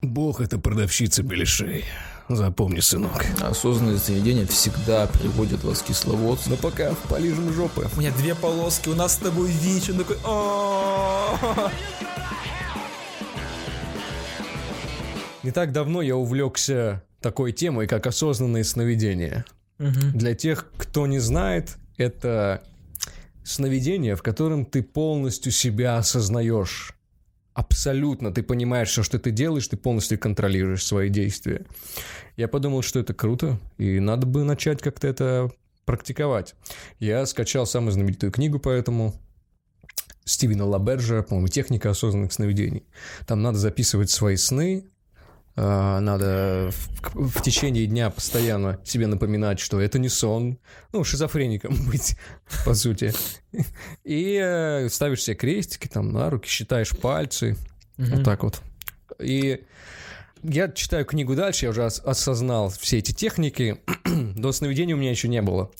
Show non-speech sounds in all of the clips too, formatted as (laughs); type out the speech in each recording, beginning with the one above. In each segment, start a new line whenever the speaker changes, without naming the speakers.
Бог — это продавщица беляшей. Запомни, сынок.
Осознанное заведение всегда приводит вас в кисловод.
Но пока полижем жопы.
У меня две полоски, у нас с тобой ВИЧ. Он такой...
Не так давно я увлекся такой темой, как осознанные сновидения. Для тех, кто не знает, это сновидение, в котором ты полностью себя осознаешь. Абсолютно. Ты понимаешь, все, что ты делаешь, ты полностью контролируешь свои действия. Я подумал, что это круто, и надо бы начать как-то это практиковать. Я скачал самую знаменитую книгу по этому, Стивена Лаберджа, по-моему, «Техника осознанных сновидений». Там надо записывать свои сны, надо в, в течение дня постоянно себе напоминать, что это не сон. Ну, шизофреником (laughs) быть, по сути. И э, ставишь себе крестики там на руки, считаешь пальцы. Вот так вот. И я читаю книгу дальше, я уже ос- осознал все эти техники. (clears throat) До сновидения у меня еще не было.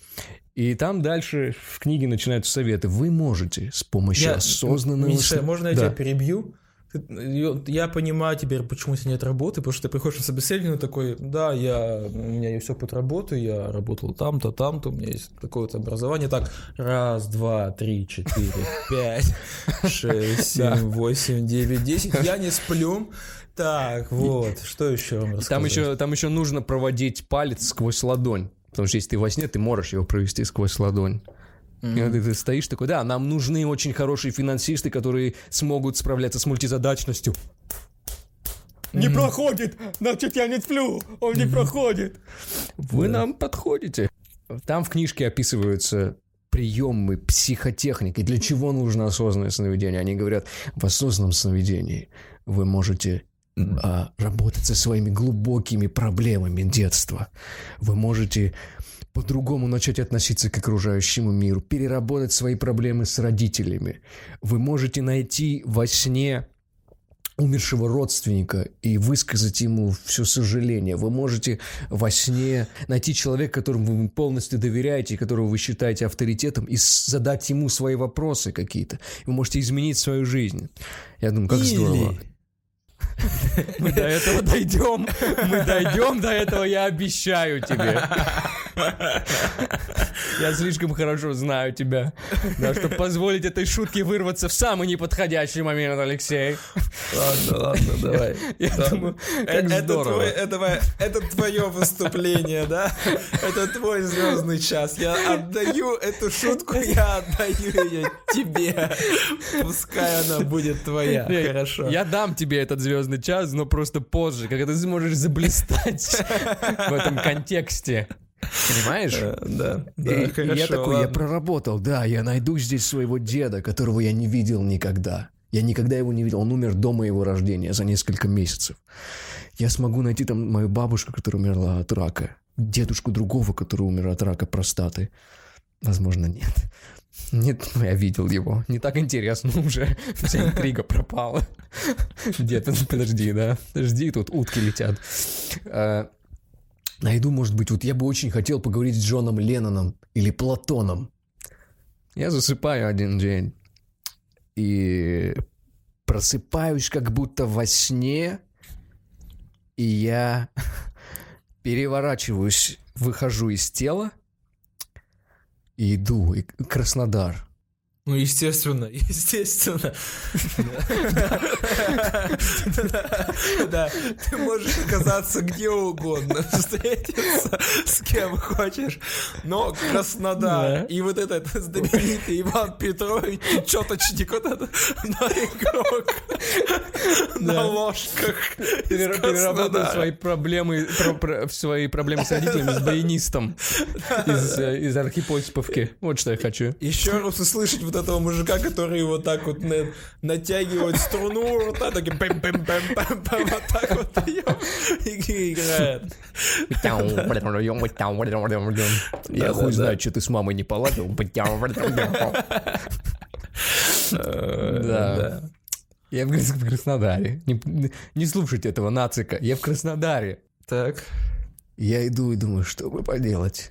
И там дальше в книге начинаются советы. Вы можете с помощью осознанного...
Миша, можно я
Да.
тебя перебью? Я понимаю теперь, почему у тебя нет работы, потому что ты приходишь на собеседование такой, да, я, у меня есть опыт работы, я работал там-то, там-то, у меня есть такое-то образование. Так, раз, два, три, четыре, (laughs) пять, шесть, семь, восемь, девять, десять. Я не сплю. Так, вот, что еще вам рассказать?
Там еще, там еще нужно проводить палец сквозь ладонь. Потому что если ты во сне, ты можешь его провести сквозь ладонь. И вот ты, ты стоишь такой, да, нам нужны очень хорошие финансисты, которые смогут справляться с мультизадачностью. Не проходит, значит я не сплю, он не проходит. Вы нам подходите. Там в книжке описываются приемы психотехники, для чего нужно осознанное сновидение. Они говорят, в осознанном сновидении вы можете а, работать со своими глубокими проблемами детства. Вы можете по-другому начать относиться к окружающему миру, переработать свои проблемы с родителями. Вы можете найти во сне умершего родственника и высказать ему все сожаление. Вы можете во сне найти человека, которому вы полностью доверяете, которого вы считаете авторитетом, и задать ему свои вопросы какие-то. Вы можете изменить свою жизнь. Я думаю, как
Или-
здорово. (laughs) Мы до этого дойдем. Мы дойдем до этого, я обещаю тебе. (laughs) Я слишком хорошо знаю тебя. Да, чтобы позволить этой шутке вырваться в самый неподходящий момент, Алексей.
Ладно, ладно, давай.
Я думаю,
Э,
как
это,
здорово.
твой- это, твое- это твое выступление, да? Это твой звездный час. Я отдаю эту шутку, я отдаю ее тебе. Пускай она будет твоя. Хорошо.
Я дам тебе этот звездный час, но просто позже, когда ты сможешь заблистать в этом контексте. Понимаешь?
Э, Да, да,
И- и
хорошо.
я такой, я
ладно.
проработал, да, я найду здесь своего деда, которого я не видел никогда. Я никогда его не видел, он умер до моего рождения за несколько месяцев. Я смогу найти там мою бабушку, которая умерла от рака, дедушку другого, который умер от рака простаты. Возможно, нет. Нет, ну, я видел его. Не так интересно уже. (laughs) Вся интрига пропала. Где-то, подожди, да. Подожди, тут утки летят. А, Найду, может быть, вот я бы очень хотел поговорить с Джоном Ленноном или Платоном. Я засыпаю один день и просыпаюсь как будто во сне, и я (laughs) переворачиваюсь, выхожу из тела и иду и Краснодар.
Ну, естественно, (laughs) естественно. Да, ты можешь оказаться где угодно, встретиться с кем хочешь, но Краснодар
Да.
и вот этот (laughs) знаменитый Иван Петрович, четочник, вот этот игрок на ложках
Переработал свои проблемы, про- про- свои проблемы с родителями, с баянистом (laughs) из, э, из архипосиповки. Вот что я хочу.
Еще раз услышать вот этого мужика, который вот так вот на- натягивает струну рта, таким пэм пэм пэм пэм пэм вот так вот играет.
Я хуй знаю, что ты с мамой не поладил. Да. Я в Краснодаре. Не, не слушайте этого нацика. Я в Краснодаре.
Так.
Я иду и думаю, что бы поделать?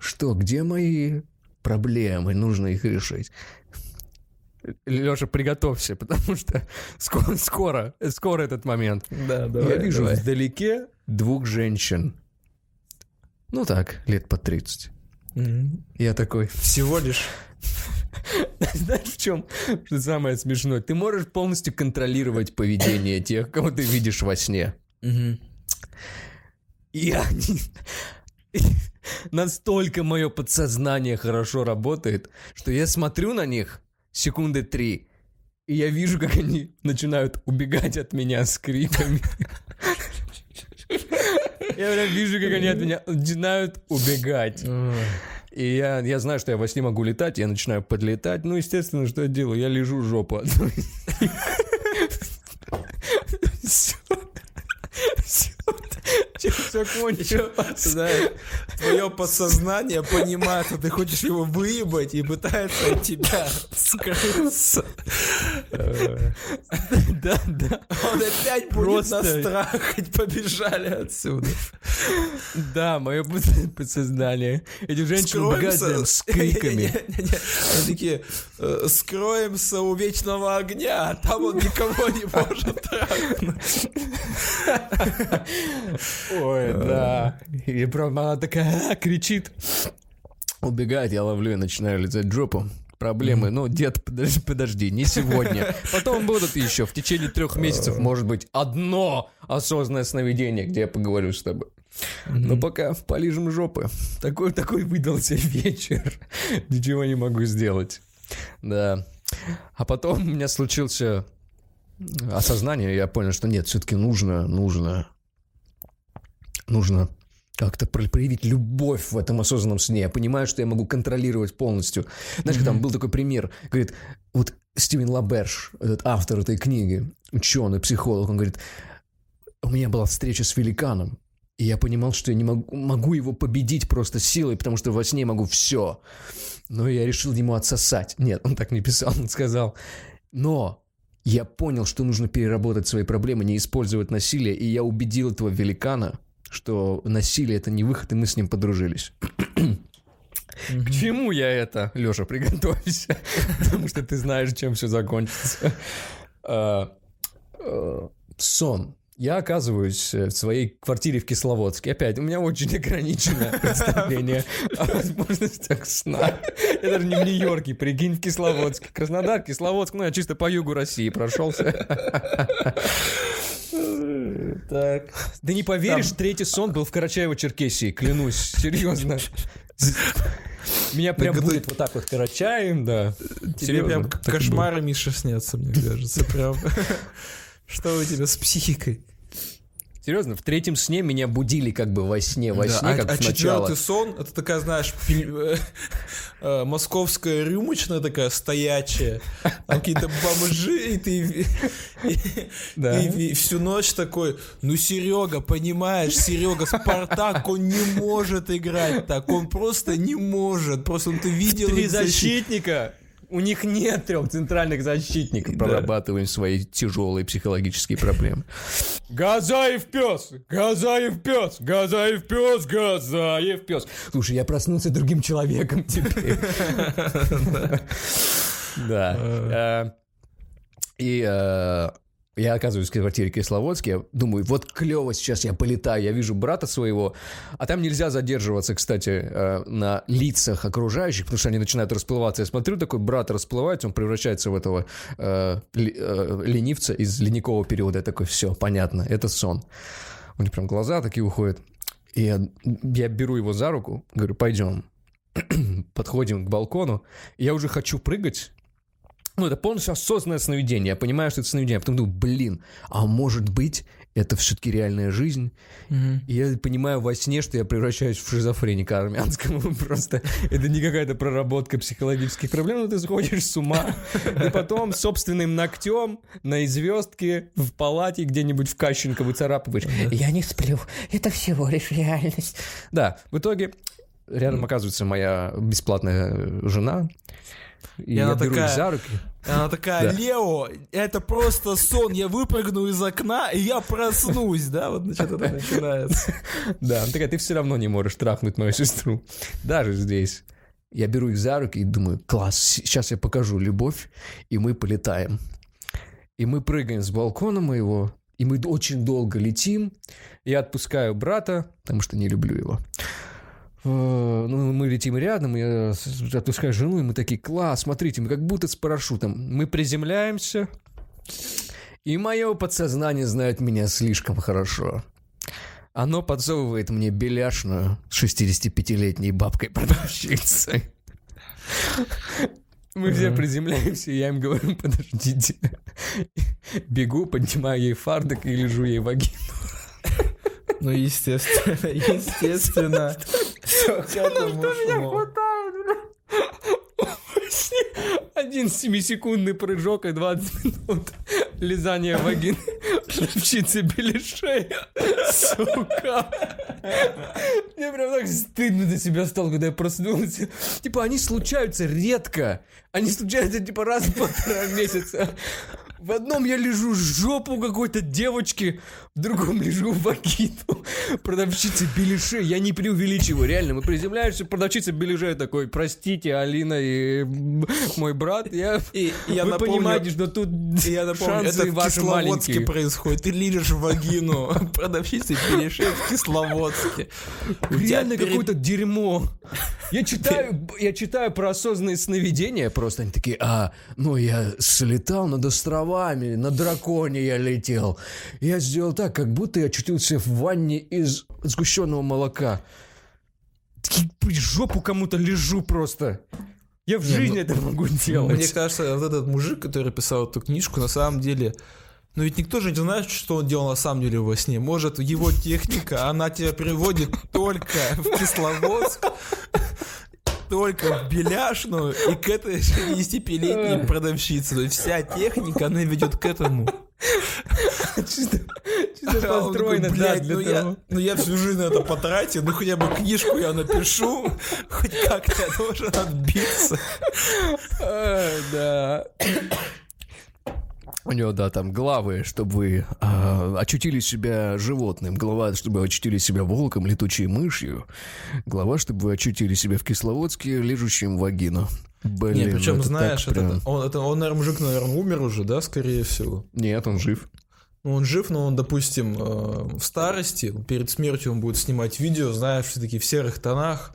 Что, где мои проблемы? Нужно их решить. Леша, приготовься, потому что скоро, скоро, скоро этот момент.
Да, давай,
Я вижу
давай.
вдалеке двух женщин. Ну так, лет по 30.
Мгм.
Я такой,
Всего лишь. (laughs)
знаешь, в чем что самое смешное? Ты можешь полностью контролировать поведение тех, кого ты видишь во сне.
Мгм.
И они... Настолько мое подсознание хорошо работает, что я смотрю на них секунды три, и я вижу, как они начинают убегать от меня с криками. Я прям вижу, как они от меня начинают убегать. И я, я знаю, что я во сне могу летать, я начинаю подлетать. Ну, естественно, что я делаю? Я лежу жопу одной из них. Всё. Всё. Чем все кончилось?
Твое подсознание понимает, что ты хочешь его выебать и пытается от тебя скрыться.
Да, да.
Он опять будет нас трахать, побежали отсюда.
Да, мое подсознание. Эти женщины прям с криками.
Они такие, э, скроемся у вечного огня, а там он никого не может трахнуть.
Ой, да. И прям она такая а, кричит. Убегает, я ловлю и начинаю лизать жопу. Проблемы, ну, дед, подожди, подожди, не сегодня. Потом будут еще в течение трех месяцев, может быть, одно осознанное сновидение, где я поговорю с тобой. Но пока полижем жопы. Такой, такой выдался вечер. (laughs) Ничего не могу сделать. Да. А потом у меня случился осознание, я понял, что нет, все-таки нужно, нужно, нужно как-то про- проявить любовь в этом осознанном сне. Я понимаю, что я могу контролировать полностью. Знаешь, там был такой пример. Говорит, вот Стивен Лаберш, этот автор этой книги, ученый, психолог, он говорит, у меня была встреча с великаном, и я понимал, что я не могу, могу его победить просто силой, потому что во сне могу все. Но я решил ему отсосать. Нет, он так не писал, он сказал, но я понял, что нужно переработать свои проблемы, не использовать насилие, и я убедил этого великана, что насилие это не выход, и мы с ним подружились. К чему я это? Леша, приготовься, (laughs) потому что ты знаешь, чем все закончится. А, а, Сон. Я оказываюсь э, в своей квартире в Кисловодске. Опять, у меня очень ограниченное (laughs) представление о возможностях сна. Я даже не в Нью-Йорке, прикинь, в Кисловодске. Краснодар, Кисловодск, ну я чисто по югу России прошелся. (laughs)
Так.
Да не поверишь, третий сон был в Карачаево-Черкесии, клянусь, серьезно. Меня прям
это-
будет вот так вот Карачаем, да.
Тебе
Серьезно,
прям кошмары, Миша, снятся, мне кажется. Прям. (laughs) Что у тебя с психикой?
Серьезно, в третьем сне меня будили как бы во сне, во
Да,
сне,
а,
как
а
в начало.
четвертый сон, это такая, знаешь, э, э, московская рюмочная такая стоячая, там какие-то бомжи, и ты и- всю ночь такой, ну Серега, понимаешь, Серега, Спартак, он не может играть так, он просто не может, просто он ты видел...
Три защитника. У них нет трех центральных защитников. Прорабатываем свои тяжелые психологические проблемы. Газаев пес! Газаев пес! Газаев пес! Газаев пес! Слушай, я проснулся другим человеком теперь. (laughs) Да. Э, И э, я оказываюсь в квартире Кисловодске, думаю, вот клево, сейчас я полетаю, я вижу брата своего, а там нельзя задерживаться, кстати, э, на лицах окружающих, потому что они начинают расплываться. Я смотрю, такой брат расплывается, он превращается в этого э, э, ленивца из ледникового периода. Я такой, все, понятно, это сон. У него прям глаза такие уходят. И я, я беру его за руку, говорю, пойдем. (clears throat) Подходим к балкону. Я уже хочу прыгать, ну, это полностью осознанное сновидение. Я понимаю, что это сновидение. А потом думаю, блин, а может быть, это все-таки реальная жизнь?
Мгм.
И я понимаю во сне, что я превращаюсь в шизофреника армянского. (laughs) Просто это не какая-то проработка психологических проблем, но ты сходишь с ума. И потом собственным ногтем на звездке в палате где-нибудь в Кащенко выцарапываешь. Я не сплю, это всего лишь реальность. Да, в итоге рядом оказывается моя бесплатная жена. И,
И
я беру
такая,
их за руки.
И Она такая. Лео, это просто сон, я выпрыгну из окна, и я проснусь, да, вот значит это начинается.
Да, она такая, ты все равно не можешь трахнуть мою сестру. Даже здесь. я беру их за руки и думаю, класс, сейчас я покажу любовь, и мы полетаем. И мы прыгаем с балкона моего, и мы очень долго летим. Я отпускаю брата, потому что не люблю его. Э, ну, мы летим рядом, я отпускаю жену, и мы такие, класс, смотрите, мы как будто с парашютом. Мы приземляемся, и мое подсознание знает меня слишком хорошо. Оно подсовывает мне беляшную 65-летней бабкой-продавщицей. Мы все приземляемся, и я им говорю, подождите. Бегу, поднимаю ей фардок и лежу ей вагину.
Ну, естественно, (laughs) естественно. Все к этому шло.
Один 7-секундный прыжок и 20 минут лизания вагины продавщицы беляшей. Сука. Мне прям так стыдно за себя стало, когда я проснулся. Типа, они случаются редко. Они случаются, типа, раз в полтора месяца. В одном я лежу жопу какой-то девочки, другом лежу в вагину (laughs) продавщицы беляшей. Я не преувеличиваю, реально. Мы приземляемся, продавщица беляшей такой, простите, Алина и мой брат, я... (laughs)
И, я
Вы
напомню,
понимаете, что тут
я напомню,
шансы
это в
ваши
Кисловодске
маленькие.
происходит. Ты лижешь вагину (laughs) продавщицы беляшей в Кисловодске.
Реально
перед-
какое-то дерьмо. Я читаю, я читаю про осознанные сновидения, просто они такие, а, ну я слетал над островами, на драконе я летел. Я сделал так, как будто я очутился в ванне из сгущенного молока. Жопу кому-то лежу просто. Я в
Не,
жизни
ну,
это могу делать.
Мне кажется, вот этот мужик, который писал эту книжку, на самом деле... Ну ведь никто же не знает, что он делал на самом деле во сне. Может, его техника, она тебя приводит только в Кисловодск, только в Беляшную и к этой 65-летней продавщице. То есть вся техника, она ведет к этому. (laughs)
Чисто, чисто
А он такой,
построено, да,
«Блядь,
для
ну я,
того.
ну я всю жизнь это потратил, ну хотя бы книжку я напишу, (laughs) хоть как-то я должен отбиться.
А, Да. У него, да, там главы, чтобы вы а, очутили себя животным. Глава, чтобы вы очутили себя волком, летучей мышью. Глава, чтобы вы очутили себя в Кисловодске, лежащим в вагину. Блин,
Не, причем,
это так
знаешь, это-
прям-
он, это, он, наверное, мужик, наверное, умер уже, да, скорее всего.
Нет, он жив.
Ну, он жив, но он, допустим, э, в старости, перед смертью он будет снимать видео, знаешь, все такие в серых тонах.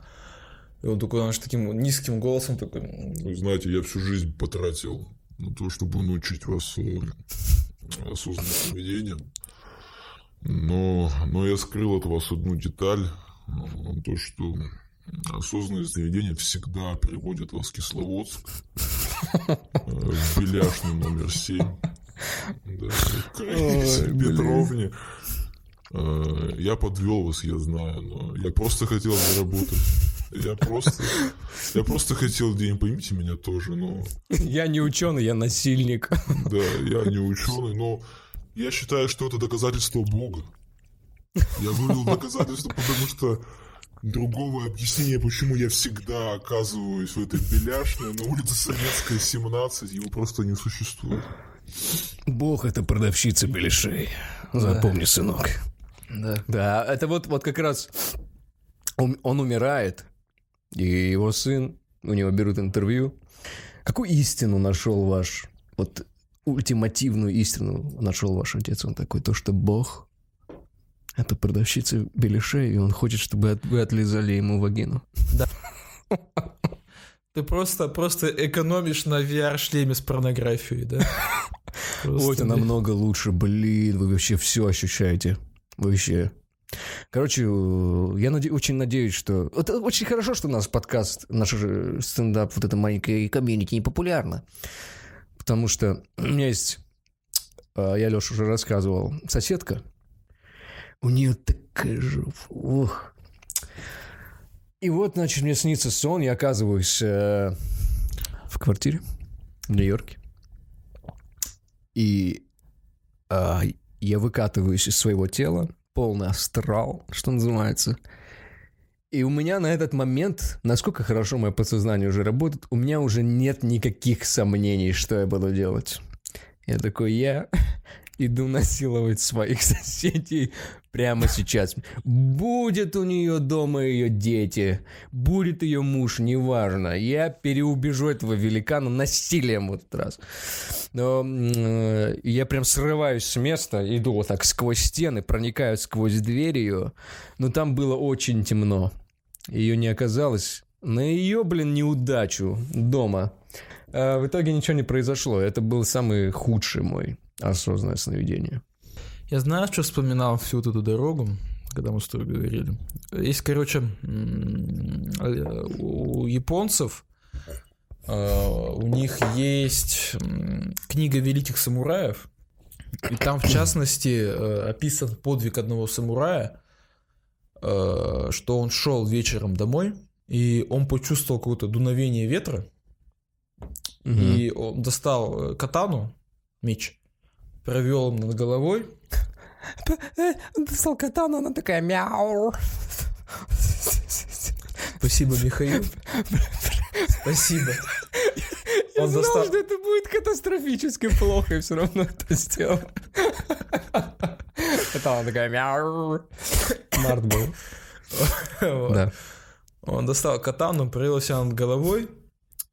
И он такой, знаешь, таким низким голосом такой...
Вы знаете, я всю жизнь потратил на то, чтобы научить вас э, осознанным поведением. Но, но я скрыл от вас одну деталь. э, То, что осознанное заведение всегда приводит вас в Кисловодск. э, В Беляшный номер 7. Да, в Красной
Ой, блин.
Петровне. Э, Я подвел вас, я знаю, но я просто хотел заработать. Я просто, я просто хотел денег, поймите меня тоже, но
Я не ученый, я насильник.
да, я не ученый, но я считаю, что это доказательство Бога. Я вывел доказательство, потому что другого объяснения, почему я всегда оказываюсь в этой беляшной на улице Советская, 17, его просто не существует.
Бог — это продавщица беляшей. Запомни, сынок.
Да.
Да, это вот, вот как раз он, он умирает, и его сын, у него берут интервью. Какую истину нашел ваш, вот ультимативную истину нашел ваш отец? Он такой, то, что Бог — это продавщица беляшей, и он хочет, чтобы от- вы отлизали ему вагину.
Ты просто, просто экономишь на VR-шлеме с порнографией, да? Просто,
Ой, это
да.
намного лучше, блин, вы вообще все ощущаете. Вы вообще... Короче, э, я наде- очень надеюсь, что... Это очень хорошо, что у нас подкаст, наш стендап, вот это маленькое комьюнити не популярно. Потому что у меня есть... э, Я Леша уже рассказывал. Соседка. У нее такая же... Ух. И вот, значит, мне снится сон, я оказываюсь э, в квартире в Нью-Йорке. И а, я выкатываюсь из своего тела, полный астрал, что называется. И у меня на этот момент, насколько хорошо мое подсознание уже работает, у меня уже нет никаких сомнений, что я буду делать. Я такой, я Иду насиловать своих (laughs) соседей прямо сейчас. Будет у нее дома ее дети, будет ее муж, неважно. Я переубежу этого великана насилием в этот раз. Но э, я прям срываюсь с места, иду вот так сквозь стены, проникаю сквозь дверь ее. Но там было очень темно. Ее не оказалось. На ее, блин, неудачу дома. А в итоге ничего не произошло. Это был самый худший мой осознанное сновидение.
Я знаю, что вспоминал всю вот эту дорогу, когда мы с тобой говорили. Есть, короче, у японцев а, у них есть книга великих самураев, и там, в частности, э, описан подвиг одного самурая, э, что он шел вечером домой, и он почувствовал какое-то дуновение ветра, угу. и он достал э, катану, меч, провел над головой.
Достал катану, она такая мяу.
Спасибо, Михаил. Спасибо.
Я Он знал, достал... что это будет катастрофически плохо, и все равно это сделал. Это она такая мяу. Март был.
Да. Он достал катану, провелся над головой,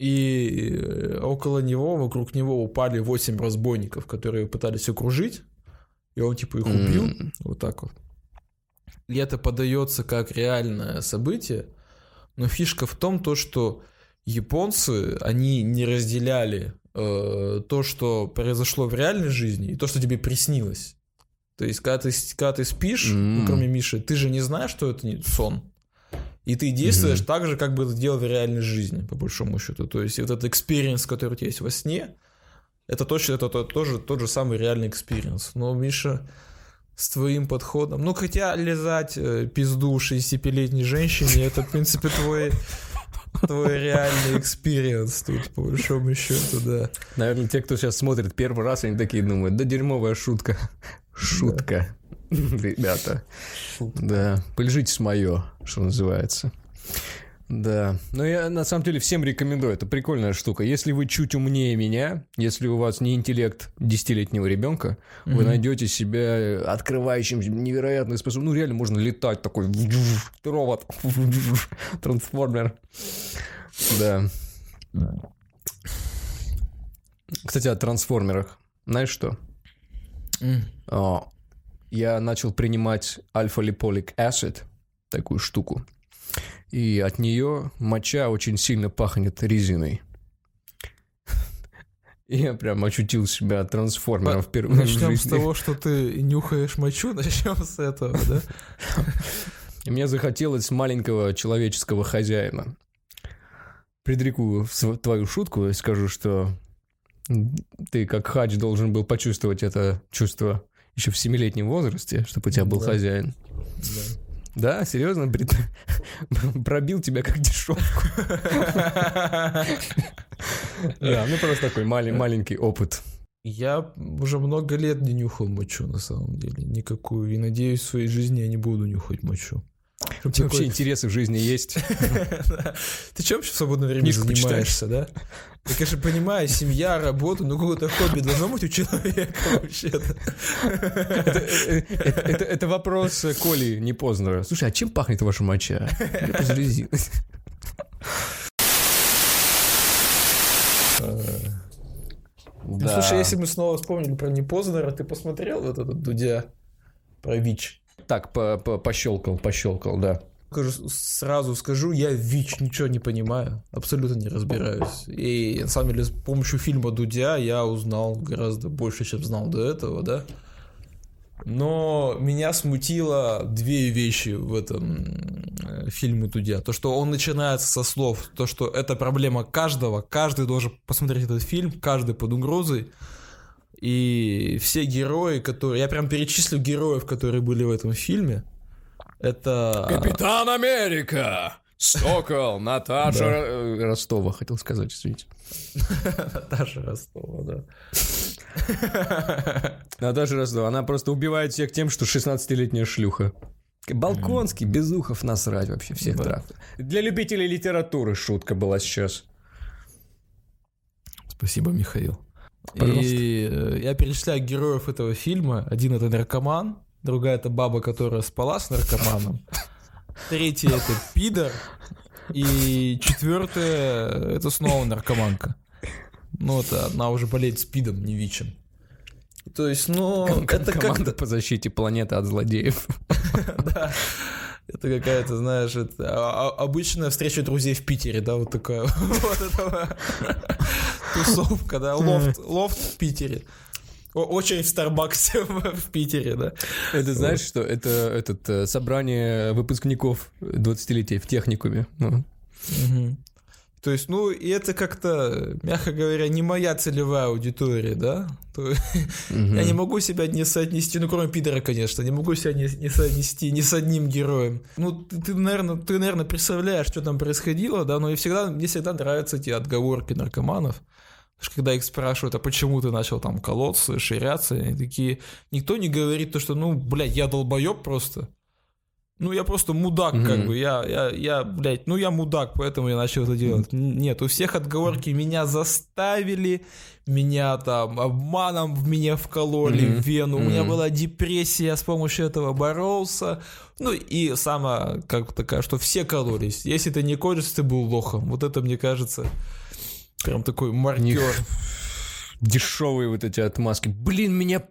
и э, около него, вокруг него упали 8 разбойников, которые пытались окружить, и он типа их убил, mm. вот так вот. И это подается как реальное событие, но фишка в том, то, что японцы, они не разделяли э, то, что произошло в реальной жизни, и то, что тебе приснилось. То есть, когда ты, когда ты спишь, mm. ну, кроме Миши, ты же не знаешь, что это не сон. И ты действуешь mm-hmm. так же, как бы это делал в реальной жизни, по большому счету. То есть вот этот experience, который у тебя есть во сне, это точно это, это тоже тот же самый реальный experience. Но, Миша, с твоим подходом... Ну, хотя лизать э, пизду 65-летней женщине, это, в принципе, твой твой реальный экспириенс тут, по большому счету, да.
Наверное, те, кто сейчас смотрит первый раз, они такие думают, да дерьмовая шутка. Шутка. (laughs) ребята. Да, полежите с мое, что называется. Да, но я на самом деле всем рекомендую, это прикольная штука. Если вы чуть умнее меня, если у вас не интеллект десятилетнего ребенка, mm-hmm. вы найдете себя открывающим невероятный способ. Ну, реально можно летать такой (laughs) робот, (laughs) трансформер. Да. Кстати, о трансформерах. Знаешь что? Mm я начал принимать альфа-липолик acid, такую штуку. И от нее моча очень сильно пахнет резиной. (laughs) Я прям ощутил себя трансформером впервые
Начнем в жизни. с того, что ты нюхаешь мочу, (laughs) начнем с этого, да? (laughs)
Мне захотелось маленького человеческого хозяина. Предреку твою шутку и скажу, что ты как хач должен был почувствовать это чувство еще в семилетнем возрасте, чтобы у тебя был да. хозяин. Да. Да, серьезно, Брит... (laughs) пробил тебя как дешевку. Да, ну просто такой маленький опыт.
Я уже много лет не нюхал мочу, на самом деле, никакую. И надеюсь, в своей жизни я не буду нюхать мочу.
У тебя вообще интересы в жизни есть? (laughs)
Ты чем вообще в свободное время занимаешься, да? Я, конечно, понимаю, семья, работа, но какое-то хобби должно быть у человека вообще-то.
Это вопрос Коли не поздно. Слушай, а чем пахнет ваша моча?
Ну, слушай, если мы снова вспомнили про Непознера, ты посмотрел вот этот Дудя про ВИЧ?
Так, по -по пощелкал, пощелкал, да.
Сразу скажу, я ВИЧ ничего не понимаю, абсолютно не разбираюсь. И на самом деле с помощью фильма Дудя я узнал гораздо больше, чем знал до этого, да. Но меня смутило две вещи в этом э, фильме Дудя. То, что он начинается со слов, то, что это проблема каждого, каждый должен посмотреть этот фильм, каждый под угрозой. И все герои, которые... Я прям перечислю героев, которые были в этом фильме. Это...
Капитан Америка! Сокол, (laughs) Наташа э, Ростова, хотел сказать, извините. (laughs)
Наташа Ростова, да. (laughs)
Наташа Ростова, она просто убивает всех тем, что 16-летняя шлюха. Балконский, Безухов насрать вообще всех да. Для любителей литературы шутка была сейчас.
Спасибо, Михаил. Пожалуйста. И э, я перечисляю героев этого фильма. Один это наркоман, другая это баба, которая спала с наркоманом. (laughs) Третий это пидор. И четвертое это снова наркоманка. Ну, это она уже болеет спидом, не ВИЧем. То есть, ну,
это команда по защите планеты от злодеев. (laughs)
Да. Это какая-то, знаешь, это а, а, обычная встреча друзей в Питере, да, вот такая (laughs) вот этого тусовка, да, лофт, лофт в Питере. Очередь в Старбаксе (laughs) в Питере, да.
Это знаешь, что это этот э, собрание выпускников 20-летия в техникуме. Ну.
То есть, ну, и это как-то, мягко говоря, не моя целевая аудитория, да? То, (laughs) mm-hmm. Я не могу себя не соотнести, ну, кроме Пидора, конечно, не могу себя не, не соотнести ни с одним героем. Ну, ты, ты, наверное, ты, наверное, представляешь, что там происходило, да, но и всегда, мне всегда нравятся эти отговорки наркоманов. Когда их спрашивают, а почему ты начал там колоться, ширяться, они такие, никто не говорит то, что, ну, блядь, я долбоеб просто. Ну, я просто мудак, mm-hmm. как бы. Я, я, я, блядь, ну я мудак, поэтому я начал это делать. Mm-hmm. Нет, у всех отговорки меня заставили, меня там обманом в меня вкололи mm-hmm. в вену, mm-hmm. у меня была депрессия, я с помощью этого боролся. Ну и самое, как такая, что все кололись. Если ты не колешься, ты был лохом. Вот это, мне кажется, прям такой маркер (laughs)
дешевые вот эти отмазки. Блин, меня...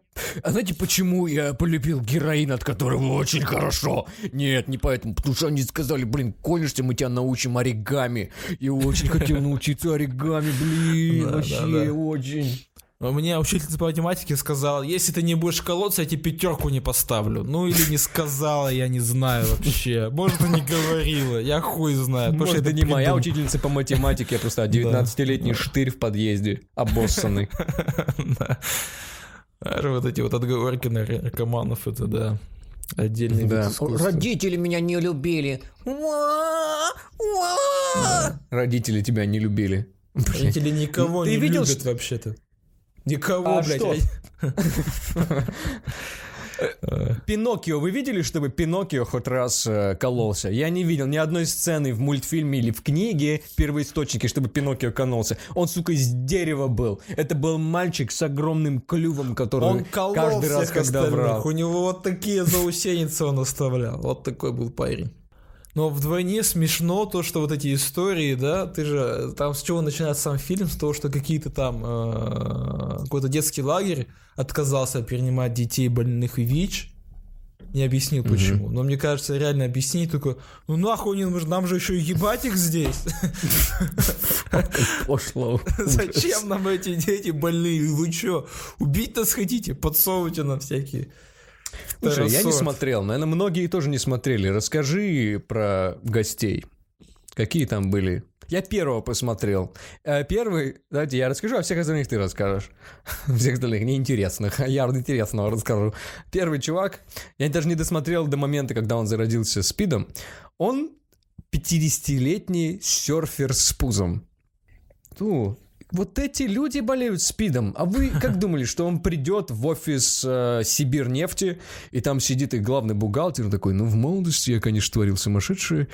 А знаете, почему я полюбил героин, от которого очень хорошо? Нет, не поэтому, потому что они сказали, блин, конишься, мы тебя научим оригами. Я очень хотел научиться оригами, блин, (laughs) вообще очень.
У меня учительница по математике сказала, если ты не будешь колоться, я тебе пятерку не поставлю. Ну или не сказала, я не знаю вообще. Может, и не говорила, я хуй знаю.
Может, это не моя учительница по математике, я просто (laughs) 19-летний штырь в подъезде, обоссанный. (laughs)
Вот эти вот отговорки наркоманов, это да. Отдельный да.
Родители меня не любили. Родители тебя не любили.
Родители никого не любят вообще-то. Никого, а блядь. (laughs)
Пиноккио, вы видели, чтобы Пиноккио хоть раз э, кололся? Я не видел ни одной сцены в мультфильме или в книге первоисточники, чтобы Пиноккио кололся. Он, сука, из дерева был. Это был мальчик с огромным клювом, который он каждый раз, когда остальных. врал.
У него вот такие заусеницы он оставлял. Вот такой был парень. Но вдвойне смешно то, что вот эти истории, да, ты же, там с чего начинается сам фильм, с того, что какие-то там, э, какой-то детский лагерь отказался принимать детей больных ВИЧ, не объяснил почему. Но мне кажется, реально объяснить только, ну нахуй нам же еще ебать их здесь.
Пошло.
Зачем нам эти дети больные? Вы что, убить нас хотите? Подсовывайте нам всякие
Слушай, я не смотрел, наверное, многие тоже не смотрели. Расскажи про гостей. Какие там были? Я первого посмотрел. Э, первый, давайте я расскажу, а всех остальных ты расскажешь. (laughs) Всех остальных неинтересных, а я интересного расскажу. Первый чувак, я даже не досмотрел до момента, когда он зародился спидом. Он 50-летний серфер с пузом. Ну, вот эти люди болеют спидом. А вы (laughs) как думали, что он придет в офис э, Сибирнефти, и там сидит их главный бухгалтер, такой, ну, в молодости я, конечно, творил сумасшедшие,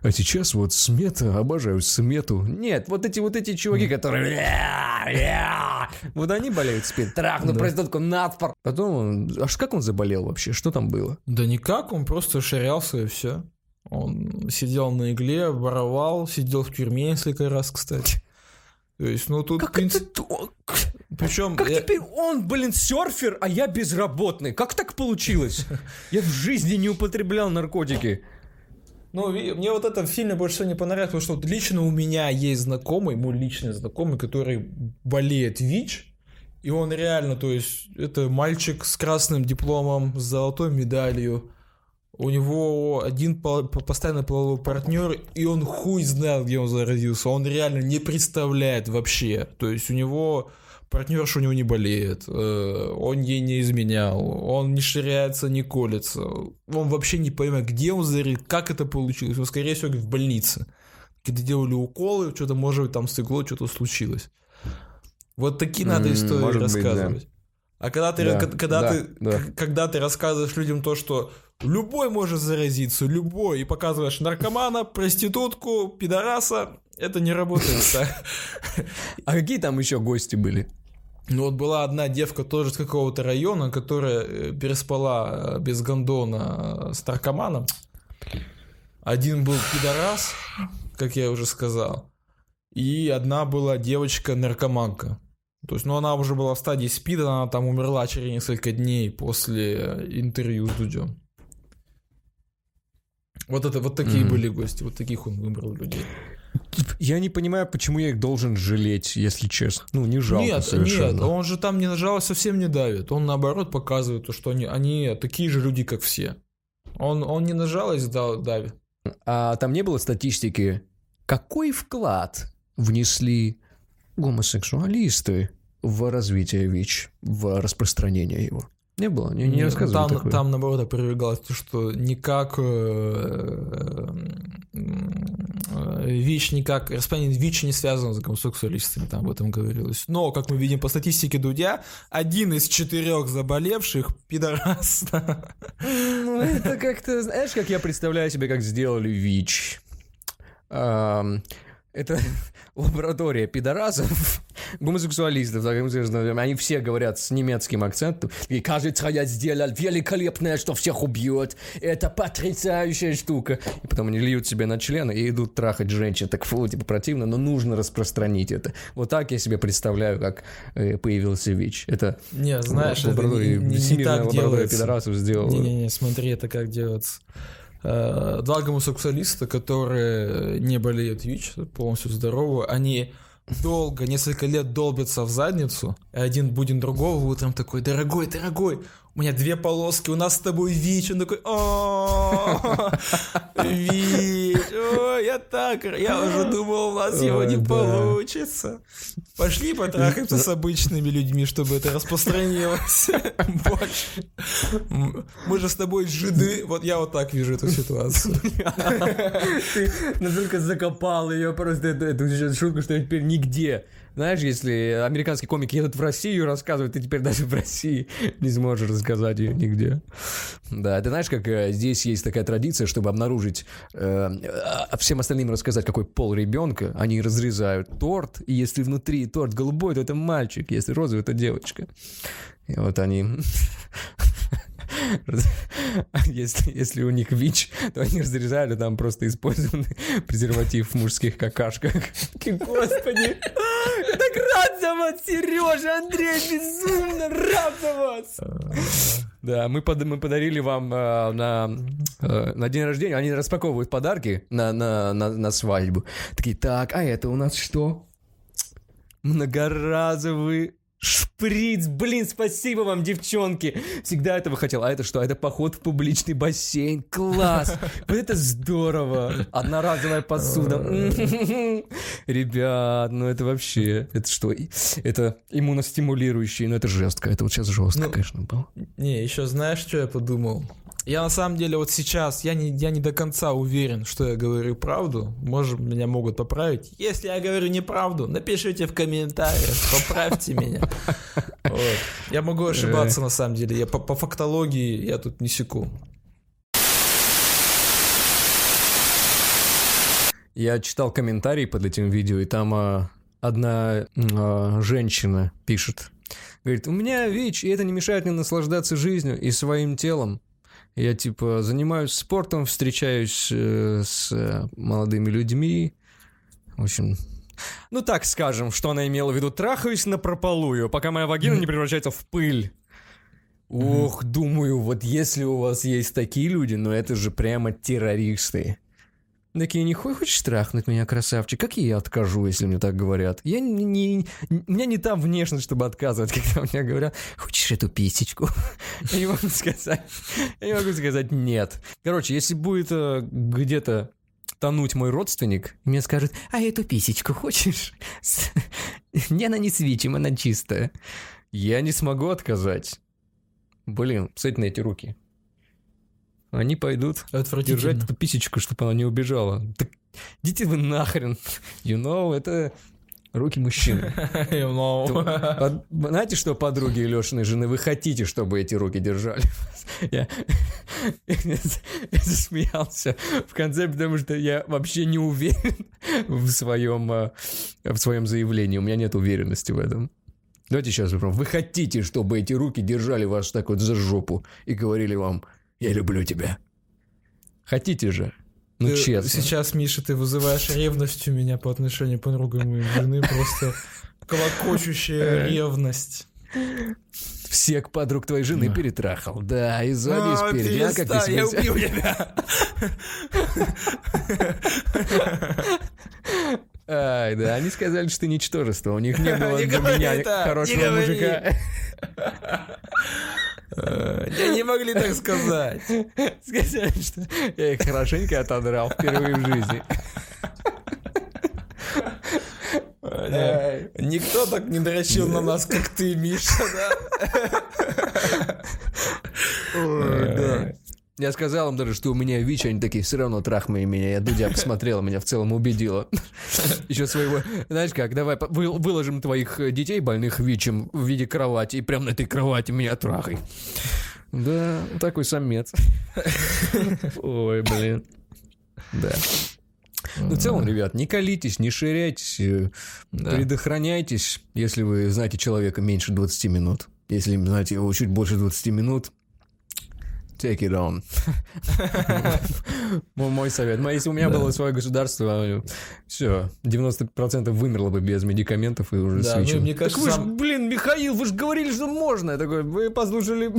а сейчас вот смета, обожаю смету. Нет, вот эти вот эти чуваки, которые... Вот они болеют спид. Трах, ну, проститутку, надпор. Потом он... Аж как он заболел вообще? Что там было?
Да никак, он просто ширялся и все. Он сидел на игле, воровал, сидел в тюрьме несколько раз, кстати. То есть, ну тут...
Как принцип... это... Причем... Как я... теперь он, блин, серфер, а я безработный? Как так получилось? Я в жизни не употреблял наркотики.
Ну, мне вот это в фильме больше всего не понравилось, потому что вот лично у меня есть знакомый, мой личный знакомый, который болеет ВИЧ, и он реально, то есть, это мальчик с красным дипломом, с золотой медалью, у него один постоянно половой партнер, и он хуй знает, где он заразился. Он реально не представляет вообще. То есть у него партнерша у него не болеет, э, он ей не изменял, он не ширяется, не колется. Он вообще не понимает, где он зарит, как это получилось. Он, скорее всего, в больнице. Когда делали уколы, что-то, может быть, там с иглой что-то случилось. Вот такие надо истории может рассказывать. Быть, да. А когда ты, да, когда, да, ты, да. когда ты рассказываешь людям то, что любой может заразиться, любой, и показываешь наркомана, проститутку, пидораса, это не работает.
А какие там еще гости были?
Ну вот была одна девка тоже с какого-то района, которая э, переспала э, без гондона с наркоманом. Один был пидорас, как я уже сказал, и одна была девочка-наркоманка. То есть, ну, она уже была в стадии спида, она там умерла через несколько дней после интервью с Дудем. Вот это, вот такие mm-hmm. были гости, вот таких он выбрал людей.
Я не понимаю, почему я их должен жалеть, если честно. Ну, не жалко
Нет,
совершенно.
нет, он же там не жалость совсем не давит. Он наоборот показывает, то, что они, они такие же люди, как все. Он, он не на жалость давит.
А там не было статистики, какой вклад внесли гомосексуалисты в развитие ВИЧ, в распространение его? Не было, не, не рассказывали
там,
такое.
там, наоборот, опровергалось то, что никак э, э, ВИЧ никак, распространение ВИЧ не связано с гомосексуалистами, там об этом говорилось. Но, как мы видим по статистике Дудя, один из четырех заболевших пидорас.
Ну, это как-то, знаешь, как я представляю себе, как сделали ВИЧ. Это (laughs) лаборатория пидорасов, (laughs) гомосексуалистов, они все говорят с немецким акцентом. И кажется, я сделал великолепное, что всех убьет. Это потрясающая штука. И потом они льют себе на члены и идут трахать женщин. Так фу, типа противно, но нужно распространить это. Вот так я себе представляю, как э, появился ВИЧ. Это
не, знаешь, это не, не, не так делается.
пидорасов сделала.
Не-не-не, смотри, это как делается. Э, два гомосексуалиста, которые не болеют ВИЧ, полностью здоровы, они долго, несколько лет долбятся в задницу, и один будет другого утром такой, дорогой, дорогой, у меня две полоски, у нас с тобой ВИЧ. Он такой, о Я так, я уже думал, у нас его не получится. Пошли потрахаемся с обычными людьми, чтобы это распространилось больше. Мы же с тобой жиды. Вот я вот так вижу эту ситуацию.
Ты настолько закопал ее просто эту шутку, что теперь нигде знаешь, если американские комики едут в Россию рассказывают, ты теперь даже в России не сможешь рассказать ее нигде. Да, ты знаешь, как э, здесь есть такая традиция, чтобы обнаружить, э, а всем остальным рассказать, какой пол ребенка, они разрезают торт, и если внутри торт голубой, то это мальчик, если розовый, то девочка. И вот они (laughs) если, если у них ВИЧ, то они разрезали там просто использованный презерватив в мужских какашках. Господи! За вас, Сережа, Андрей, безумно рад за вас! Да, мы, под, мы подарили вам э, на, э, на день рождения, они распаковывают подарки на, на, на, на свадьбу. Такие, так, а это у нас что? Многоразовый Шприц, блин, спасибо вам, девчонки. Всегда этого хотел. А это что? Это поход в публичный бассейн. Класс. (laughs) Вот это здорово. Одноразовая посуда. (laughs) Ребят, ну это вообще... Это что? Это иммуностимулирующий. Ну это жестко. Это вот сейчас жестко, ну, конечно, было.
Не, еще знаешь, что я подумал? Я на самом деле вот сейчас, я не, я не до конца уверен, что я говорю правду. Может, меня могут поправить. Если я говорю неправду, напишите в комментариях, поправьте меня. Вот. Я могу ошибаться на самом деле. Я по, по фактологии я тут не секу.
Я читал комментарии под этим видео, и там а, одна а, женщина пишет. Говорит, у меня ВИЧ, и это не мешает мне наслаждаться жизнью и своим телом. Я, типа, занимаюсь спортом, встречаюсь э, с э, молодыми людьми. В общем, ну так скажем, что она имела в виду, трахаюсь на прополую, пока моя вагина не превращается в пыль. Ох, думаю, вот если у вас есть такие люди, ну это же прямо террористы. Такие, не хочешь трахнуть меня, красавчик? Как я откажу, если мне так говорят? Я не, не, у меня не там внешность, чтобы отказывать, (laughs) когда мне говорят, хочешь эту писечку? (laughs) Я не могу сказать, я не могу сказать нет. Короче, если будет э, где-то тонуть мой родственник, мне скажет, а эту писечку хочешь? (laughs) Не, она не свечим, она чистая. Я не смогу отказать. Блин, посмотрите на эти руки они пойдут держать эту писечку, чтобы она не убежала. Так идите вы нахрен. You know, это руки мужчины. (laughs)
You know.
Под... Знаете, что подруги Лешиной жены, вы хотите, чтобы эти руки держали? (laughs) Я... я (laughs) засмеялся в конце, потому что я вообще не уверен в своем, э, в своем заявлении. У меня нет уверенности в этом. Давайте сейчас попробуем. Вы хотите, чтобы эти руки держали вас так вот за жопу и говорили вам «Я люблю тебя». Хотите же? Ну,
Ты
честно.
Сейчас, Миша, ты вызываешь ревность у меня по отношению к подругам жены. Просто колокочущая ревность.
Всех подруг твоей жены перетрахал. Да, и завис
А,
перед меня, как
я убью тебя. (laughs)
Ай, да, они сказали, что ты ничтожество. У них не (laughs) было
Не
для меня хорошего мужика. (laughs)
Я не могли так сказать.
Сказали, что я их хорошенько отодрал впервые в жизни.
Никто так не дрочил на нас, как ты, Миша, да?
Я сказал им даже, что у меня ВИЧ, они такие, все равно трахмай меня. Я Дудя посмотрела, меня в целом убедила. (laughs) Еще своего... Знаешь как, давай выложим твоих э, детей, больных ВИЧем, в виде кровати, и прям на этой кровати меня трахай. Да, такой самец. (laughs) Ой, блин. Да. Ну, в целом, ребят, не колитесь, не ширяйтесь, э, предохраняйтесь, если вы знаете человека меньше 20 минут. Если знаете его чуть больше 20 минут, take it on. (laughs) Мой совет. Но Если у меня было свое государство, все, 90% вымерло бы без медикаментов и уже
Да,
с
ну,
ВИЧем.
мне
Так
кажется,
вы ж,
сам-
блин, Михаил, вы же говорили, что можно. Я такой, вы послушали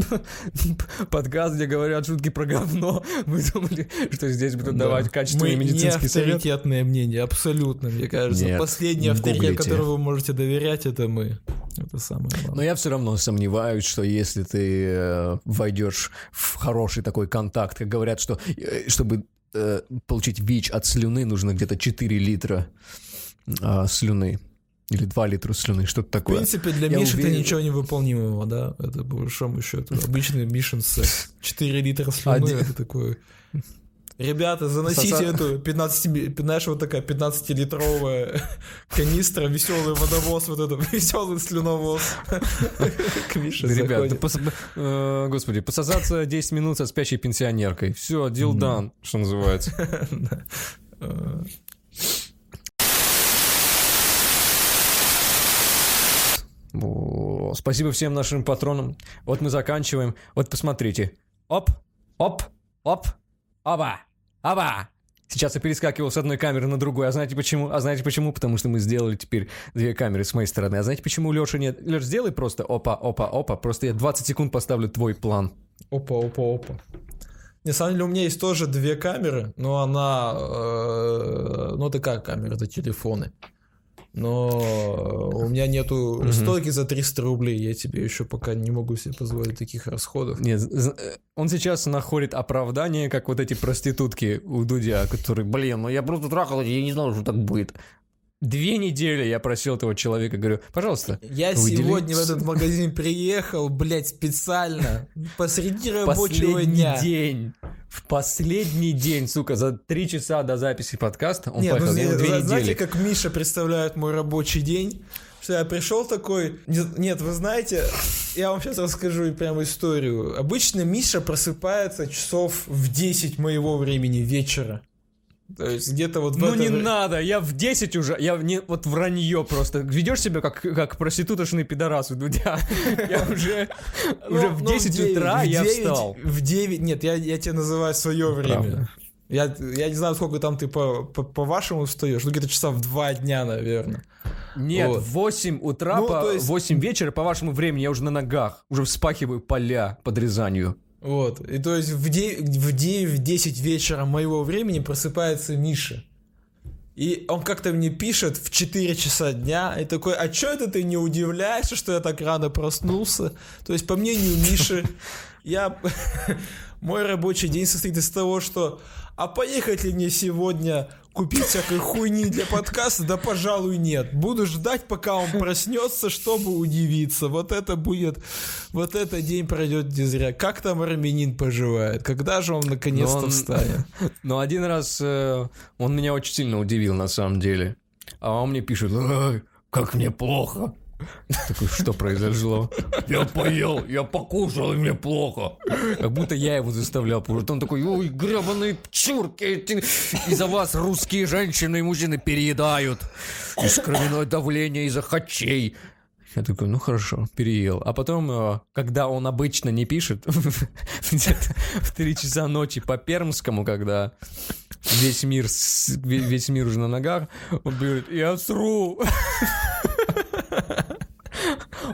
(laughs) подкаст, где говорят шутки про говно. (laughs) Вы думали, что здесь будут давать качественный
Мы не
медицинский совет?
авторитетное мнение, абсолютно, мне кажется. Последний авторитет, которому вы можете доверять, это мы. Это самое
Но
главное.
я все равно сомневаюсь, что если ты э, войдешь в хороший такой контакт, как говорят, что э, чтобы э, получить ВИЧ от слюны, нужно где-то 4 литра а, слюны. Или 2 литра слюны, что-то
В
такое.
принципе, для
Я
Миши это
уверен-
ничего невыполнимого, да? Это по большому счету обычный Мишин секс. 4 литра слюны,
Один-
это такое... Ребята, заносите
Соса-
эту 15, ми- знаешь, вот такая 15-литровая (laughs) канистра, веселый водовоз, вот этот (laughs) веселый слюновоз. (laughs) К Мише
Да, ребят, да
заходит.
пос- э, господи, пососаться 10 минут со спящей пенсионеркой. Все, deal done, что называется.
Э,
Спасибо всем нашим патронам. Вот мы заканчиваем. Вот посмотрите. Оп, оп, оп, оба, оба. Сейчас я перескакивал с одной камеры на другую. А знаете почему? А знаете почему? Потому что мы сделали теперь две камеры с моей стороны. А знаете почему Леша нет? Леш, сделай просто опа, опа, опа. Просто я 20 секунд поставлю твой план.
Опа, опа, опа. На самом деле у меня есть тоже две камеры, но она... э, ну, такая камера, это телефоны. Но у меня нету стойки за 300 рублей, я тебе еще пока не могу себе позволить таких расходов.
Нет, э, он сейчас находит оправдание, как вот эти проститутки у Дудя, которые, блин, ну я просто трахал, я не знал, что так будет. Две недели я просил этого человека, говорю, пожалуйста,
Я
Выдели
сегодня в этот магазин приехал, блядь, специально, посреди рабочего
последний
дня.
день, в последний день, сука, за три часа до записи подкаста он
Нет, ну,
поехал, ему две
зна- знаете,
недели.
как Миша представляет мой рабочий день? Что я пришел такой... Не- Нет, вы знаете, я вам сейчас расскажу прям историю. Обычно Миша просыпается часов в 10 моего времени вечера. То есть где-то вот в
Ну
это
не надо, я в 10 уже, я не, вот вранье просто. Ведешь себя как, как проституточный пидорас у Дудя. (laughs) Я уже,
Ну,
уже в
ну,
10
девять-
утра я встал.
В 9... Нет, я, я тебе называю свое время. Я, я не знаю, сколько там ты по, по, по-вашему встаешь. Ну, где-то часа в 2 дня, наверное.
Нет,
Вот.
в 8 утра,
Ну,
по
есть-
8 вечера, по вашему времени, я уже на ногах, уже вспахиваю поля под Рязанью.
Вот. И то есть в 9, в 9, в 10 вечера моего времени просыпается Миша. И он как-то мне пишет в 4 часа дня, и такой, а чё это ты не удивляешься, что я так рано проснулся? То есть, по мнению Миши, (laughs) я... (laughs) Мой рабочий день состоит из того, что а поехать ли мне сегодня купить всякой хуйни для подкаста? Да, пожалуй, нет. Буду ждать, пока он проснется, чтобы удивиться. Вот это будет... Вот этот день пройдет не зря. Как там армянин поживает? Когда же он наконец-то
Но он-
встанет? (laughs)
Но один раз э, он меня очень сильно удивил, на самом деле. А он мне пишет, «Ай, как мне плохо. Такой, что произошло? Я поел, я покушал, и мне плохо. Как будто я его заставлял кушать. Он такой, ой, гребаные чурки, эти- из-за вас русские женщины и мужчины переедают. Из кровяное давление, из-за хачей. Я такой, ну хорошо, переел. А потом, э, когда он обычно не пишет, (laughs) в 3 часа ночи по пермскому, когда весь мир, весь мир уже на ногах, он говорит, я сру. (laughs)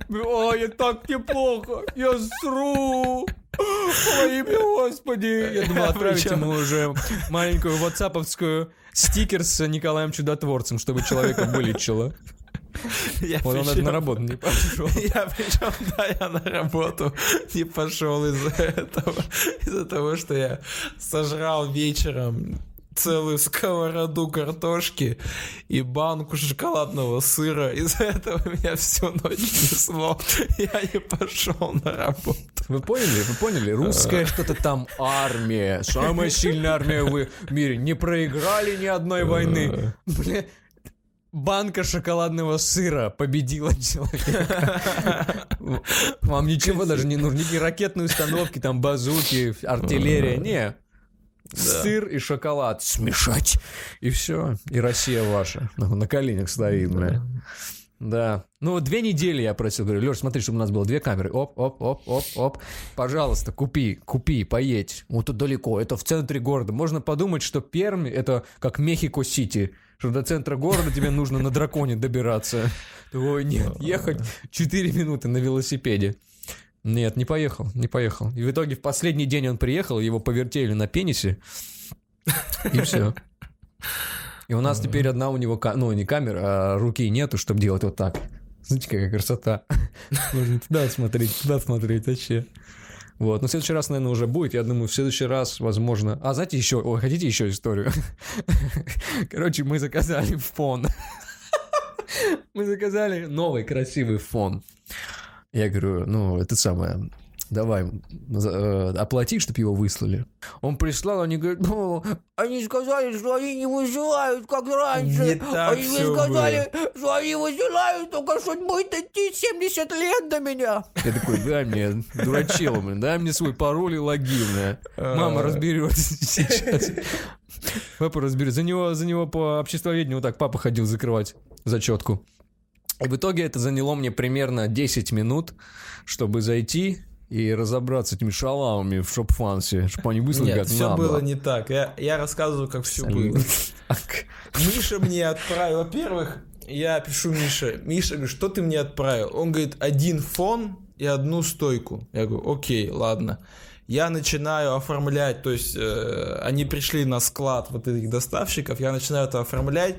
Ой, так неплохо, я сру. Во имя Господи! Я думал отправить ему уже маленькую ватсаповскую стикер с Николаем Чудотворцем, чтобы человека вылечило. Я вот причем, он на работу не пошел.
Я причем, да, я на работу не пошел из-за этого. Из-за того, что я сожрал вечером целую сковороду картошки и банку шоколадного сыра. Из-за этого меня всю ночь несло. Я не пошел на работу.
Вы поняли? Вы поняли? Русская что-то там армия. Самая сильная армия в мире. Не проиграли ни одной войны. Бля, банка шоколадного сыра победила человека. Вам ничего даже не нужно, ни ракетные установки, там базуки, артиллерия, не. Сыр и шоколад смешать. И все. И Россия ваша. На коленях стоит, бля. Да. Ну, две недели я просил, говорю, Леш, смотри, чтобы у нас было две камеры. Оп, оп, оп, оп, оп. Пожалуйста, купи, купи, поедь. Вот тут далеко, это в центре города. Можно подумать, что Пермь — это как Мехико-Сити что до центра города тебе нужно на драконе добираться. Ой, нет, ехать 4 минуты на велосипеде. Нет, не поехал, не поехал. И в итоге в последний день он приехал, его повертели на пенисе, и все. И у нас теперь одна у него, ну, не камера, а руки нету, чтобы делать вот так. Смотрите, какая красота. Можно туда смотреть, туда смотреть, вообще. Вот, но в следующий раз, наверное, уже будет. Я думаю, в следующий раз, возможно... А знаете еще... Ой, хотите еще историю? Короче, мы заказали фон. Мы заказали новый красивый фон. Я говорю, ну, это самое давай, э, оплати, чтобы его выслали. Он прислал, они говорят, ну, они сказали, что они не высылают, как раньше. Не так они мне сказали, было. что они высылают, только что будет идти 70 лет до меня. Я такой, дай мне, дурачел, блин, дай мне свой пароль и логин, Мама разберется сейчас. Папа разберется. За него, за него по обществоведению вот так папа ходил закрывать зачетку. И в итоге это заняло мне примерно 10 минут, чтобы зайти, и разобраться с этими шалавами в шопфансе, чтобы они выслали
Нет, все надо. было не так. Я, я рассказываю, как все было. Миша мне отправил, во-первых, я пишу Мише, Миша, говорит, что ты мне отправил? Он говорит, один фон и одну стойку. Я говорю, окей, ладно. Я начинаю оформлять, то есть э, они пришли на склад вот этих доставщиков, я начинаю это оформлять,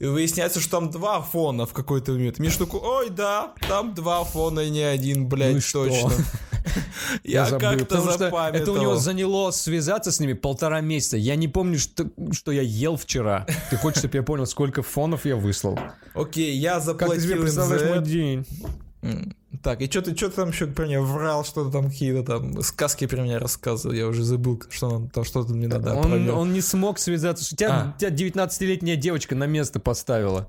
и выясняется, что там два фона в какой-то момент. Миш такой, ой, да, там два фона и не один, блядь, ну точно. (laughs)
Я, я как-то запамятовал. Это у него заняло связаться с ними полтора месяца. Я не помню, что, что я ел вчера. Ты хочешь, чтобы я понял, сколько фонов я выслал?
Окей, я заплатил Как ты себе представляешь мой день? Так, и что ты, что ты там еще про меня врал, что-то там какие-то там сказки про меня рассказывал, я уже забыл, что он там что-то мне надо
он, он не смог связаться, тебя, а. тебя 19-летняя девочка на место поставила.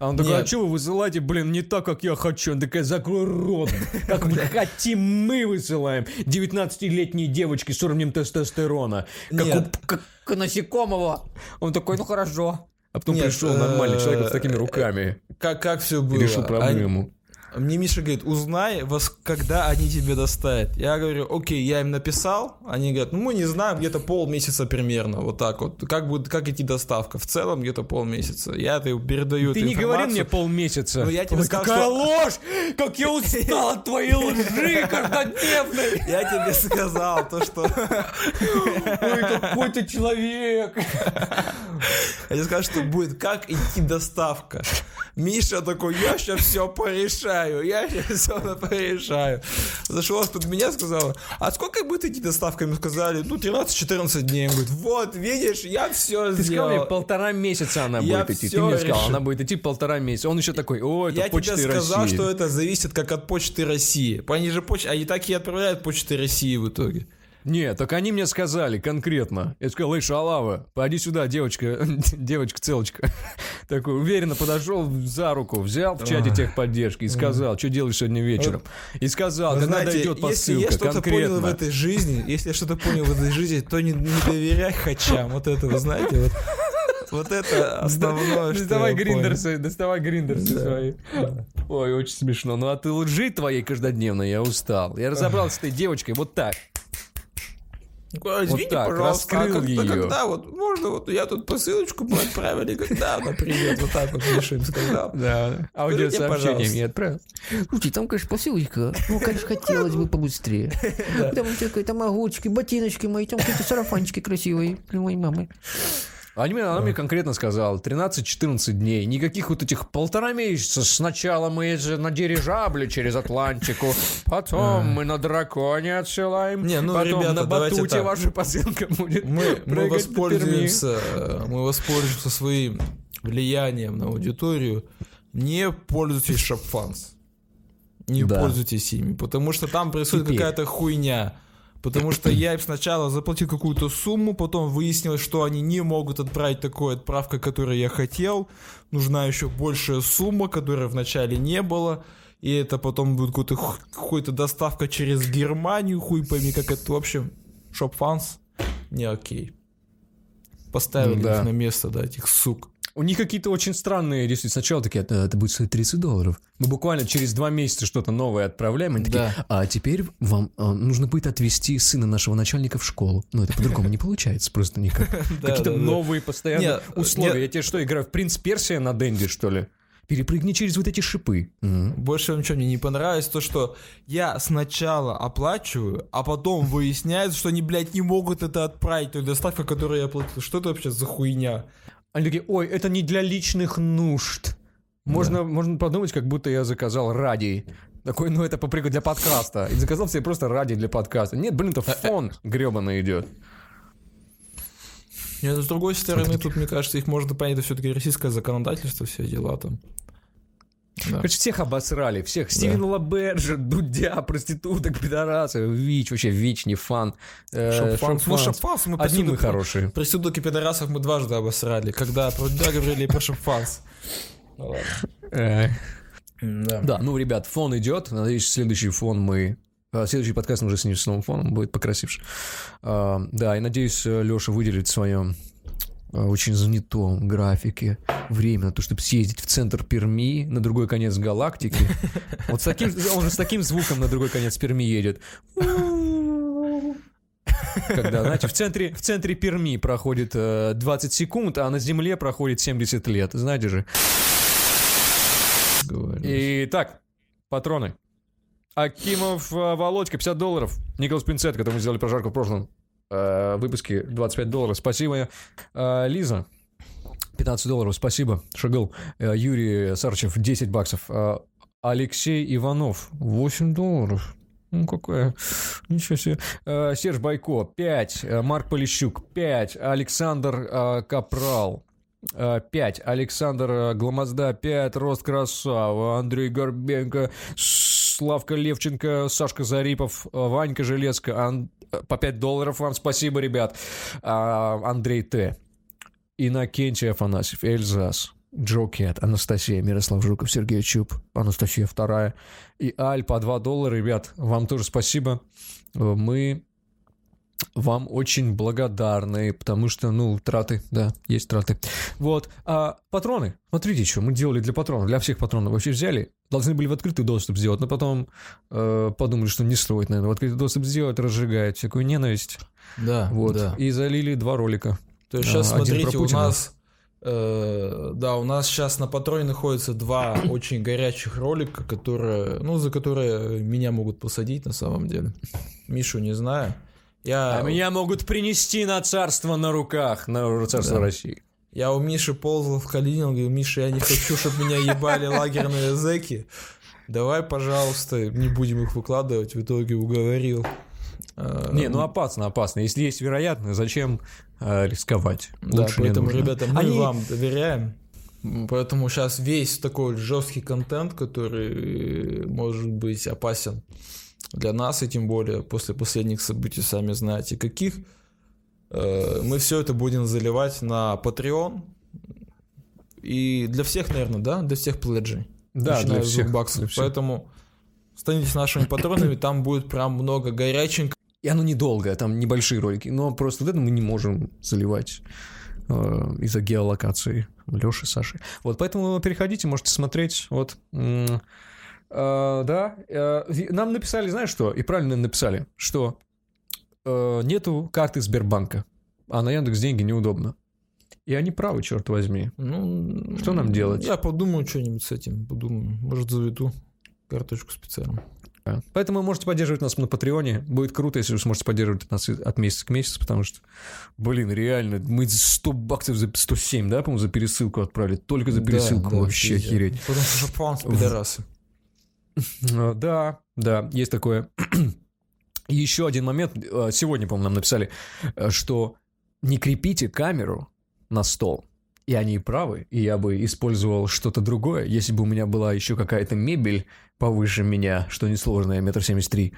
А он такой, Нет. а что вы высылаете, блин, не так, как я хочу. Он такая, закрой рот. (laughs) Как мы хотим, мы высылаем. 19-летние девочки с уровнем тестостерона. Как Нет. у как насекомого. Он такой, ну хорошо. А потом Нет, пришел нормальный человек с такими э, руками.
Как, как все было?
Решил проблему.
Мне Миша говорит, узнай, вас, когда они тебе доставят. Я говорю, окей, я им написал. Они говорят, ну мы не знаем, где-то полмесяца примерно, вот так вот. Как будет, как идти доставка? В целом где-то полмесяца. Я это передаю
Ты не говори мне полмесяца. Ну я тебе Ой, сказал, какая что... ложь! Как я устал от твоей лжи каждодневной! (laughs)
Я тебе сказал то, что...
Ой, какой ты человек!
Я тебе сказал, что будет, как идти доставка. Миша такой, я сейчас все порешаю, я (laughs) сейчас все порешаю. Зашел под меня, сказал, а сколько будет идти доставками? Сказали, ну, 13-14 дней. Он говорит, вот, видишь, я все
Ты
сделал.
сказал мне, полтора месяца она я будет идти. Ты мне сказал, она будет идти полтора месяца. Он еще такой, о, это
я
почты
России. Я
тебе
сказал, что это зависит как от почты России. Они же почты, они так и отправляют почты России в итоге.
Нет, так они мне сказали конкретно. Я сказал, эй, шалава, пойди сюда, девочка, (laughs) девочка-целочка. (laughs) Такой уверенно подошел за руку, взял в чате техподдержки и сказал, что делаешь сегодня вечером. И сказал, Вы когда знаете, дойдет посылка, если я что-то понял
в этой жизни, если я что-то понял в этой жизни, то не, не доверяй хачам. Вот это, вы знаете, вот вот это основное,
Доставай гриндерсы, доставай гриндерсы свои. Ой, очень смешно. Ну а ты лжи твоей каждодневной, я устал. Я разобрался с этой девочкой вот так.
Извините,
так,
пожалуйста, а
раскрыл
когда,
её.
когда вот можно вот я тут посылочку мы отправили, когда она придет, вот так вот пишемся, когда.
Да, аудиосообщение
пожалуйста.
мне отправил.
Слушай, там, конечно, посылочка. Ну, конечно, хотелось бы побыстрее. (laughs) Там всякие тамагочки, ботиночки мои, там какие-то сарафанчики красивые для моей мамы.
Они мне- она мне конкретно сказала, 13-14 дней, никаких вот этих полтора месяца. Сначала мы на дирижабле через Атлантику, потом мы на драконе отсылаем,
Не, ну,
потом
ребята,
на батуте ваша посылка будет
Мы, мы воспользуемся, мы воспользуемся своим влиянием на аудиторию. Не пользуйтесь шопфанс. Не
Да.
пользуйтесь ими, потому что там происходит какая-то хуйня. Потому что я им сначала заплатил какую-то сумму, потом выяснилось, что они не могут отправить такую отправку, которую я хотел. Нужна еще большая сумма, которой вначале не было. И это потом будет какой-то, какой-то доставка через Германию, хуй пойми, как это. В общем, шопфанс не окей. Поставили
Да.
их на место, да, этих сук.
У них какие-то очень странные, действительно, сначала такие, «Это- это будет стоить 30 долларов. Мы буквально через два месяца что-то новое отправляем, они такие,
Да.
а теперь вам а, нужно будет отвезти сына нашего начальника в школу. Но это по-другому не получается, просто никак. (laughs) Какие-то новые постоянно
Нет,
условия. Я тебе что, играю в Принц Персия на Дэнди, что ли? Перепрыгни через вот эти шипы.
Больше всего, ничего мне не понравилось, то, что я сначала оплачиваю, а потом выясняется, что они, блядь, не могут это отправить, той доставка, которую я оплатил. Что это вообще за хуйня?
Они такие, ой, это не для личных нужд. Можно, можно подумать, как будто я заказал радий. Такой, ну это по приколу для подкаста. И заказал себе просто радий для подкаста. Нет, блин, это фон гребаный идет.
Нет, с другой стороны, тут, мне кажется, их можно понять, это все-таки российское законодательство, все дела там. Да.
Короче, всех обосрали, всех. Стивена Лаберджа, Дудя, проституток, пидорасов, ВИЧ, вообще ВИЧ, не fun. Э,
Shopfans. Ну, Shopfans. Мы
Одни мы хорошие.
Проституток и пидорасов мы дважды обосрали, когда про Дудя говорили и про Shopfans. Ну ладно.
Э,
Да.
Да, ну, ребят, фон идет. Надеюсь, следующий фон мы... а, Следующий подкаст уже с ним с новым фоном будет покрасивше. А, Да, и надеюсь, Леша выделит в своем а, очень занятом графике время на то, чтобы съездить в центр Перми, на другой конец галактики. (laughs) Вот с таким, он же с таким звуком на другой конец Перми едет. Когда, знаете, в центре, в центре Перми проходит э, 20 секунд, а на Земле проходит 70 лет. Знаете же. Итак, патроны. Акимов э, Володька, 50 долларов. Николас Пинцет, который мы сделали прожарку в прошлом э, выпуске, 25 долларов. Спасибо. Э, Лиза, 15 долларов. Спасибо. Шагал. Э, Юрий Сарчев, 10 баксов. Э, Алексей Иванов, 8 долларов. Ну, какая... Ничего себе. Э, Серж Байко, 5. Э, Марк Полищук, 5. Александр э, Капрал, 5. Александр э, Гламозда, 5. Рост Красава, Андрей Горбенко, Славка Левченко, Сашка Зарипов, э, Ванька Железко, Ан- э, по 5 долларов вам спасибо, ребят. А, Андрей Т. Иннокентий Афанасьев, Эльзас, Джо Кэт, Анастасия, Мирослав Жуков, Сергей Чуб, Анастасия вторая и Аль по 2 доллара, ребят, вам тоже спасибо. Э, Мы вам очень благодарны, потому что, ну, траты, да, есть траты. Вот, а патроны, смотрите, что мы делали для патронов, для всех патронов вообще взяли, должны были в открытый доступ сделать, но потом э, подумали, что не стоит, наверное, в открытый доступ сделать, разжигает всякую ненависть,
Да,
вот,
да.
и залили два ролика.
То есть сейчас
А, один
смотрите, у нас э, да, у нас сейчас на патроне находятся два (coughs) очень горячих ролика, которые, ну, за которые меня могут посадить на самом деле. Мишу не знаю. Я,
А меня могут принести на царство на руках, на царство
Да.
России.
я у Миши ползал в Калинин, говорю, Миша, я не хочу, чтобы меня ебали лагерные зэки. Давай, пожалуйста, не будем их выкладывать. В итоге уговорил. Э,
Не, ну опасно, опасно. Если есть вероятность, зачем э, рисковать?
Да,
Лучше не
поэтому, ребята, мы
Они-
вам доверяем. Поэтому сейчас весь такой жесткий контент, который э, может быть опасен для нас, и тем более после последних событий, сами знаете каких, э, мы все это будем заливать на Patreon. И для всех, наверное, да? Для всех пледжей.
Да, для всех,
баксов.
для всех.
Поэтому станете нашими патронами, там будет прям много горяченького.
И оно недолго, там небольшие ролики. Но просто вот это мы не можем заливать э, из-за геолокации Леши, Саши. Вот, поэтому переходите, можете смотреть. Вот, э, да, э, нам написали, знаешь что? И правильно написали, что э, нету карты Сбербанка, а на Яндекс деньги неудобно. И они правы, черт возьми.
Ну,
Что нам делать?
Я подумаю что-нибудь с этим, подумаю. Может, заведу карточку специально.
Да. Поэтому можете поддерживать нас на Патреоне. Будет круто, если вы сможете поддерживать нас от месяца к месяцу, потому что, блин, реально, мы 100 баксов за 107, да, по-моему, за пересылку отправили. Только за пересылку
Да, да,
вообще
пиздец.
охереть.
Потому что шапанцы, пидорасы.
А, Да, да, есть такое. (clears throat) Еще один момент. э, Сегодня, по-моему, нам написали, э, что не крепите камеру на стол. И они правы. И я бы использовал что-то другое, если бы у меня была еще какая-то мебель повыше меня, что несложное, метр семьдесят три.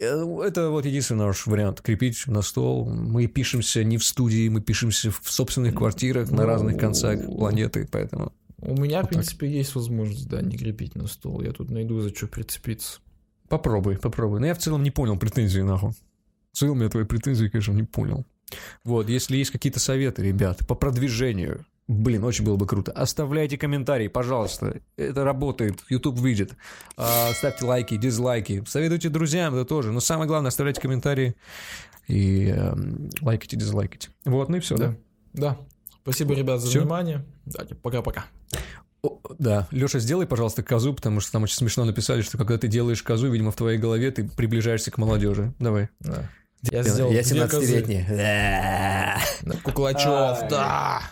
Э, Это вот единственный наш вариант. Крепить на стол. Мы пишемся не в студии, мы пишемся в собственных квартирах на разных концах планеты, поэтому...
У меня, в
Вот так.
принципе, есть возможность, да, не крепить на стол. Я тут найду, за что прицепиться.
Попробуй, попробуй. Но я в целом не понял претензии, нахуй. В целом я твои претензии, конечно, не понял. Вот, если есть какие-то советы, ребят, по продвижению, блин, очень было бы круто. Оставляйте комментарии, пожалуйста. Это работает, YouTube видит. А, ставьте лайки, дизлайки. Советуйте друзьям, это тоже. Но самое главное, оставляйте комментарии и эм, лайкайте, дизлайкайте. Вот, ну и все, да?
Да. Спасибо, ребят, за
Всё?
внимание. Пока-пока.
О, да, Леша, сделай, пожалуйста, козу, потому что там очень смешно написали, что когда ты делаешь козу, видимо, в твоей голове ты приближаешься к молодежи. Давай.
Да. Я сделал
Я
две козы.
17-летний.
Куклачев, да.